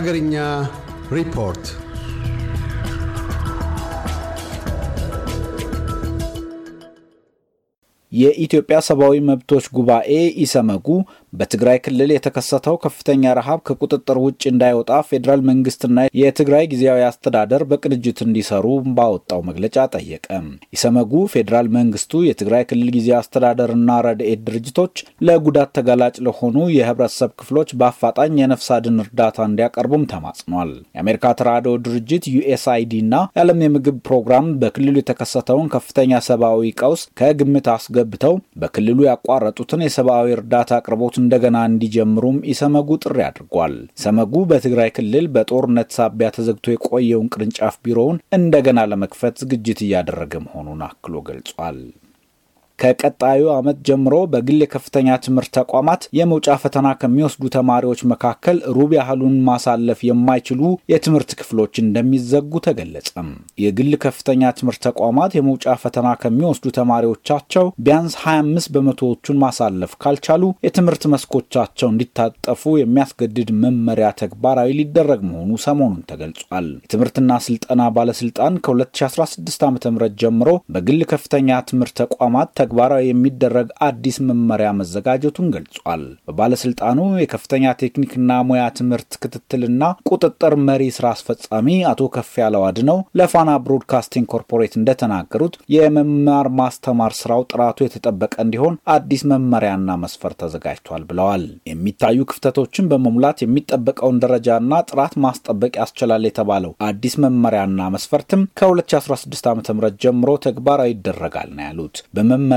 Hagarinya report. የኢትዮጵያ ሰብአዊ መብቶች ጉባኤ ኢሰመጉ በትግራይ ክልል የተከሰተው ከፍተኛ ረሃብ ከቁጥጥር ውጭ እንዳይወጣ ፌዴራል መንግስትና የትግራይ ጊዜያዊ አስተዳደር በቅንጅት እንዲሰሩ ባወጣው መግለጫ ጠየቀ። ኢሰመጉ ፌዴራል መንግስቱ የትግራይ ክልል ጊዜያዊ አስተዳደርና ረድኤት ድርጅቶች ለጉዳት ተጋላጭ ለሆኑ የህብረተሰብ ክፍሎች በአፋጣኝ የነፍስ አድን እርዳታ እንዲያቀርቡም ተማጽኗል። የአሜሪካ ተራድኦ ድርጅት ዩኤስአይዲ እና የዓለም የምግብ ፕሮግራም በክልሉ የተከሰተውን ከፍተኛ ሰብአዊ ቀውስ ከግምት አስገብተው በክልሉ ያቋረጡትን የሰብአዊ እርዳታ አቅርቦት እንደገና እንዲጀምሩም ኢሰመጉ ጥሪ አድርጓል። ኢሰመጉ በትግራይ ክልል በጦርነት ሳቢያ ተዘግቶ የቆየውን ቅርንጫፍ ቢሮውን እንደገና ለመክፈት ዝግጅት እያደረገ መሆኑን አክሎ ገልጿል። ከቀጣዩ ዓመት ጀምሮ በግል የከፍተኛ ትምህርት ተቋማት የመውጫ ፈተና ከሚወስዱ ተማሪዎች መካከል ሩብ ያህሉን ማሳለፍ የማይችሉ የትምህርት ክፍሎች እንደሚዘጉ ተገለጸም። የግል ከፍተኛ ትምህርት ተቋማት የመውጫ ፈተና ከሚወስዱ ተማሪዎቻቸው ቢያንስ 25 በመቶዎቹን ማሳለፍ ካልቻሉ የትምህርት መስኮቻቸው እንዲታጠፉ የሚያስገድድ መመሪያ ተግባራዊ ሊደረግ መሆኑ ሰሞኑን ተገልጿል። የትምህርትና ስልጠና ባለስልጣን ከ2016 ዓ ም ጀምሮ በግል ከፍተኛ ትምህርት ተቋማት ተግባራዊ የሚደረግ አዲስ መመሪያ መዘጋጀቱን ገልጿል። በባለስልጣኑ የከፍተኛ ቴክኒክና ሙያ ትምህርት ክትትልና ቁጥጥር መሪ ስራ አስፈጻሚ አቶ ከፍ ያለው አድነው ለፋና ብሮድካስቲንግ ኮርፖሬት እንደተናገሩት የመማር ማስተማር ስራው ጥራቱ የተጠበቀ እንዲሆን አዲስ መመሪያና መስፈር ተዘጋጅቷል ብለዋል። የሚታዩ ክፍተቶችን በመሙላት የሚጠበቀውን ደረጃና ጥራት ማስጠበቅ ያስችላል የተባለው አዲስ መመሪያና መስፈርትም ከ2016 ዓ ም ጀምሮ ተግባራዊ ይደረጋል ነው ያሉት።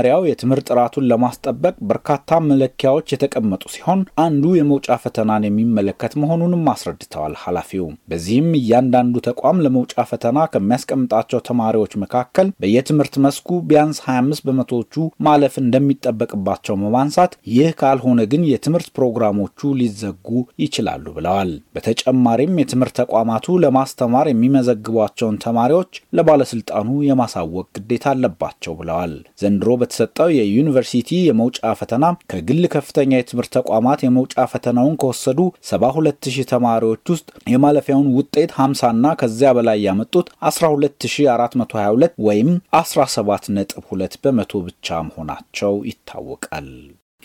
በመመሪያው የትምህርት ጥራቱን ለማስጠበቅ በርካታ መለኪያዎች የተቀመጡ ሲሆን አንዱ የመውጫ ፈተናን የሚመለከት መሆኑንም አስረድተዋል ኃላፊው። በዚህም እያንዳንዱ ተቋም ለመውጫ ፈተና ከሚያስቀምጣቸው ተማሪዎች መካከል በየትምህርት መስኩ ቢያንስ 25 በመቶዎቹ ማለፍ እንደሚጠበቅባቸው በማንሳት ይህ ካልሆነ ግን የትምህርት ፕሮግራሞቹ ሊዘጉ ይችላሉ ብለዋል። በተጨማሪም የትምህርት ተቋማቱ ለማስተማር የሚመዘግቧቸውን ተማሪዎች ለባለስልጣኑ የማሳወቅ ግዴታ አለባቸው ብለዋል። ዘንድሮ በተሰጠው የዩኒቨርሲቲ የመውጫ ፈተና ከግል ከፍተኛ የትምህርት ተቋማት የመውጫ ፈተናውን ከወሰዱ 72000 ተማሪዎች ውስጥ የማለፊያውን ውጤት 50 እና ከዚያ በላይ ያመጡት 12422 ወይም 17.2 በመቶ ብቻ መሆናቸው ይታወቃል።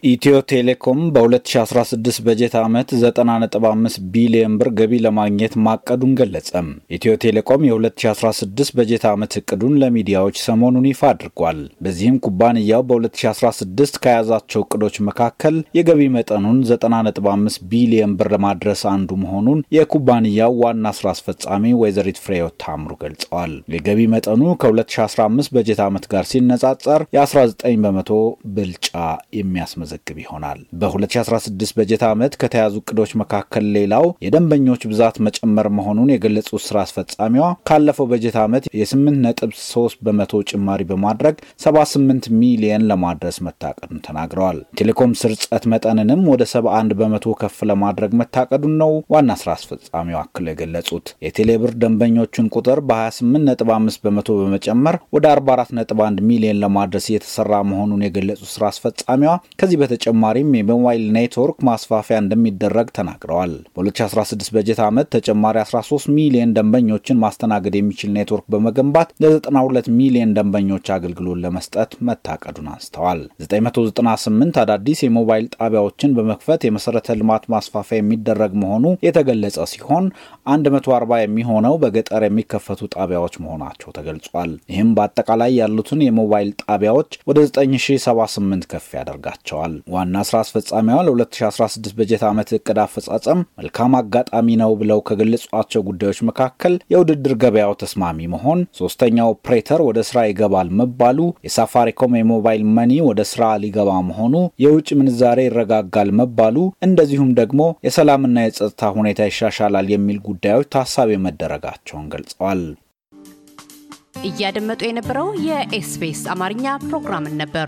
ኢትዮ ቴሌኮም በ2016 በጀት ዓመት 90.5 ቢሊዮን ብር ገቢ ለማግኘት ማቀዱን ገለጸም። ኢትዮ ቴሌኮም የ2016 በጀት ዓመት እቅዱን ለሚዲያዎች ሰሞኑን ይፋ አድርጓል። በዚህም ኩባንያው በ2016 ከያዛቸው እቅዶች መካከል የገቢ መጠኑን 90.5 ቢሊዮን ብር ለማድረስ አንዱ መሆኑን የኩባንያው ዋና ስራ አስፈጻሚ ወይዘሪት ፍሬዮት ታምሩ ገልጸዋል። የገቢ መጠኑ ከ2015 በጀት ዓመት ጋር ሲነጻጸር የ19 በመቶ ብልጫ የሚያስመ ዘግብ ይሆናል። በ2016 በጀት ዓመት ከተያዙ እቅዶች መካከል ሌላው የደንበኞች ብዛት መጨመር መሆኑን የገለጹት ስራ አስፈጻሚዋ ካለፈው በጀት ዓመት የ8.3 በመቶ ጭማሪ በማድረግ 78 ሚሊየን ለማድረስ መታቀዱን ተናግረዋል። ቴሌኮም ስርጸት መጠንንም ወደ 71 በመቶ ከፍ ለማድረግ መታቀዱን ነው ዋና ስራ አስፈጻሚው አክለው የገለጹት። የቴሌብር ደንበኞችን ቁጥር በ28.5 በመቶ በመጨመር ወደ 44.1 ሚሊየን ለማድረስ እየተሰራ መሆኑን የገለጹት ስራ አስፈጻሚዋ ከዚህ በተጨማሪም የሞባይል ኔትወርክ ማስፋፊያ እንደሚደረግ ተናግረዋል። በ2016 በጀት ዓመት ተጨማሪ 13 ሚሊዮን ደንበኞችን ማስተናገድ የሚችል ኔትወርክ በመገንባት ለ92 ሚሊዮን ደንበኞች አገልግሎት ለመስጠት መታቀዱን አንስተዋል። 998 አዳዲስ የሞባይል ጣቢያዎችን በመክፈት የመሰረተ ልማት ማስፋፊያ የሚደረግ መሆኑ የተገለጸ ሲሆን 140 የሚሆነው በገጠር የሚከፈቱ ጣቢያዎች መሆናቸው ተገልጿል። ይህም በአጠቃላይ ያሉትን የሞባይል ጣቢያዎች ወደ 9078 ከፍ ያደርጋቸዋል። ዋና ስራ አስፈጻሚዋ ለ2016 በጀት ዓመት እቅድ አፈጻጸም መልካም አጋጣሚ ነው ብለው ከገለጿቸው ጉዳዮች መካከል የውድድር ገበያው ተስማሚ መሆን፣ ሶስተኛው ኦፕሬተር ወደ ስራ ይገባል መባሉ፣ የሳፋሪኮም የ mobile money ወደ ስራ ሊገባ መሆኑ፣ የውጭ ምንዛሬ ይረጋጋል መባሉ፣ እንደዚሁም ደግሞ የሰላምና የጸጥታ ሁኔታ ይሻሻላል የሚል ጉዳዮች ታሳቢ መደረጋቸውን ገልጸዋል። እያደመጡ የነበረው የኤስቢኤስ አማርኛ ፕሮግራምን ነበር።